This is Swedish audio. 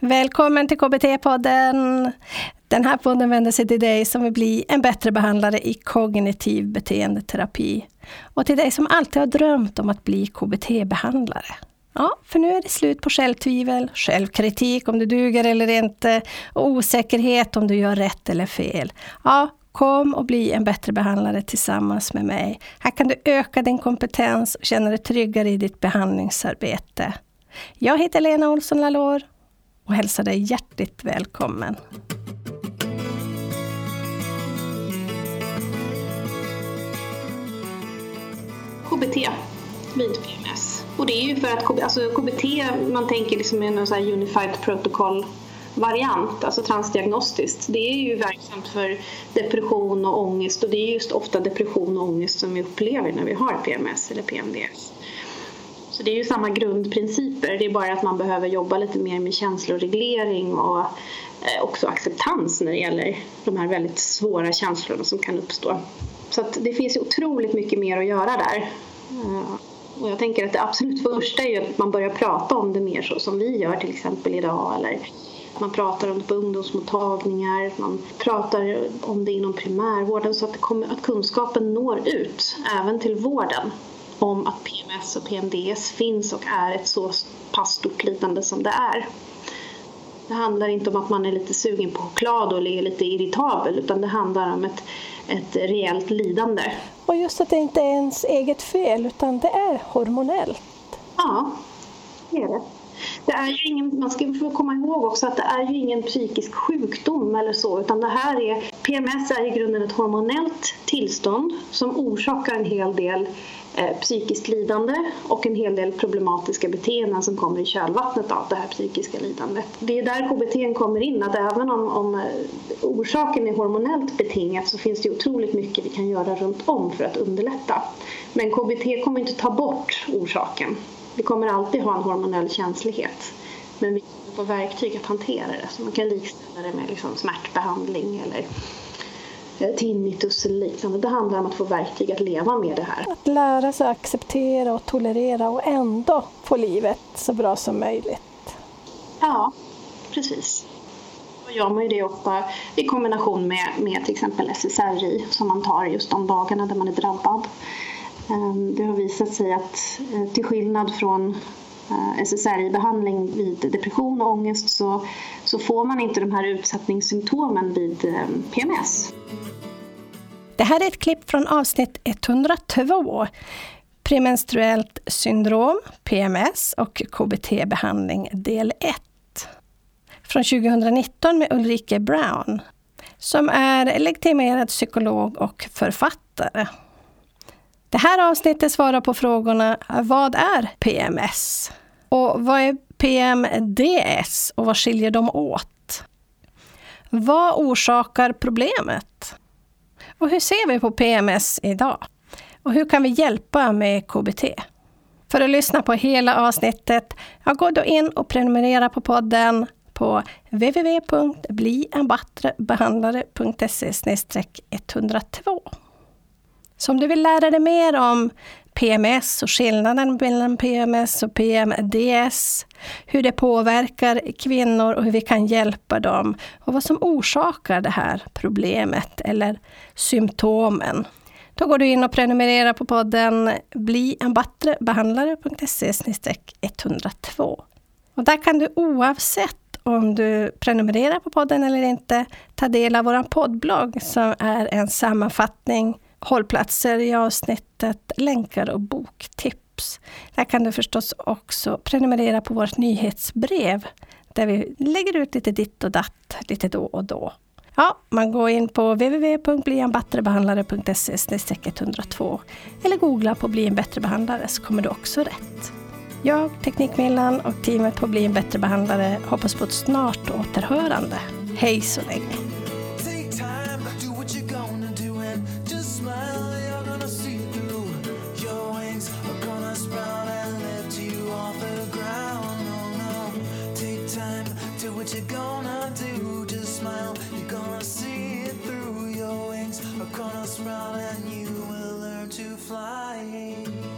Välkommen till KBT-podden! Den här podden vänder sig till dig som vill bli en bättre behandlare i kognitiv beteendeterapi. Och till dig som alltid har drömt om att bli KBT-behandlare. Ja, för nu är det slut på självtvivel, självkritik om du duger eller inte och osäkerhet om du gör rätt eller fel. Ja, kom och bli en bättre behandlare tillsammans med mig. Här kan du öka din kompetens och känna dig tryggare i ditt behandlingsarbete. Jag heter Lena Olsson Lalor och hälsar dig hjärtligt välkommen. KBT vid PMS. Och det är ju för att alltså KBT, man tänker liksom i någon så här unified protocol variant, alltså transdiagnostiskt. Det är ju verksamt för depression och ångest och det är just ofta depression och ångest som vi upplever när vi har PMS eller PMDS. Så det är ju samma grundprinciper, det är bara att man behöver jobba lite mer med känsloreglering och eh, också acceptans när det gäller de här väldigt svåra känslorna som kan uppstå. Så att det finns ju otroligt mycket mer att göra där. Eh, och jag tänker att det absolut första är ju att man börjar prata om det mer så som vi gör till exempel idag eller man pratar om det på ungdomsmottagningar, man pratar om det inom primärvården så att, det kommer, att kunskapen når ut även till vården om att PMS och PMDS finns och är ett så pass stort lidande som det är. Det handlar inte om att man är lite sugen på choklad eller är lite irritabel utan det handlar om ett, ett reellt lidande. Och just att det inte är ens eget fel utan det är hormonellt. Ja, det är det. Det är ju ingen, man ska få komma ihåg också att det är ju ingen psykisk sjukdom eller så utan det här är PMS är i grunden ett hormonellt tillstånd som orsakar en hel del Eh, psykiskt lidande och en hel del problematiska beteenden som kommer i kölvattnet av det här psykiska lidandet. Det är där KBT kommer in, att även om, om eh, orsaken är hormonellt betingat så finns det otroligt mycket vi kan göra runt om för att underlätta. Men KBT kommer inte ta bort orsaken. Vi kommer alltid ha en hormonell känslighet. Men vi får verktyg att hantera det, så man kan likställa det med liksom smärtbehandling eller Eh, tinnitus eller liknande. Det handlar om att få verktyg att leva med det här. Att lära sig acceptera och tolerera och ändå få livet så bra som möjligt. Ja, precis. Då gör man ju det ofta i kombination med, med till exempel SSRI som man tar just de dagarna där man är drabbad. Ehm, det har visat sig att eh, till skillnad från eh, SSRI-behandling vid depression och ångest så, så får man inte de här utsättningssymptomen vid ehm, PMS. Det här är ett klipp från avsnitt 102. Premenstruellt syndrom, PMS och KBT-behandling del 1. Från 2019 med Ulrike Brown, som är legitimerad psykolog och författare. Det här avsnittet svarar på frågorna Vad är PMS? Och vad är PMDS och vad skiljer de åt? Vad orsakar problemet? Och hur ser vi på PMS idag? Och hur kan vi hjälpa med KBT? För att lyssna på hela avsnittet, gå då in och prenumerera på podden på www.blienbattrebehandlare.se 102. Så om du vill lära dig mer om PMS och skillnaden mellan PMS och PMDS, hur det påverkar kvinnor och hur vi kan hjälpa dem och vad som orsakar det här problemet eller symptomen. Då går du in och prenumererar på podden Bli en bättre behandlare.se 102. Och där kan du oavsett om du prenumererar på podden eller inte ta del av vår poddblogg som är en sammanfattning hållplatser i avsnittet, länkar och boktips. Där kan du förstås också prenumerera på vårt nyhetsbrev där vi lägger ut lite ditt och datt lite då och då. Ja, man går in på www.blienbattrebehandlare.se 102 eller googla på Bli en bättre behandlare så kommer du också rätt. Jag, Teknikmillan och teamet på Bli en bättre behandlare hoppas på ett snart återhörande. Hej så länge! What you're gonna do. Just smile, you're gonna see it through. Your wings are gonna sprout and you will learn to fly.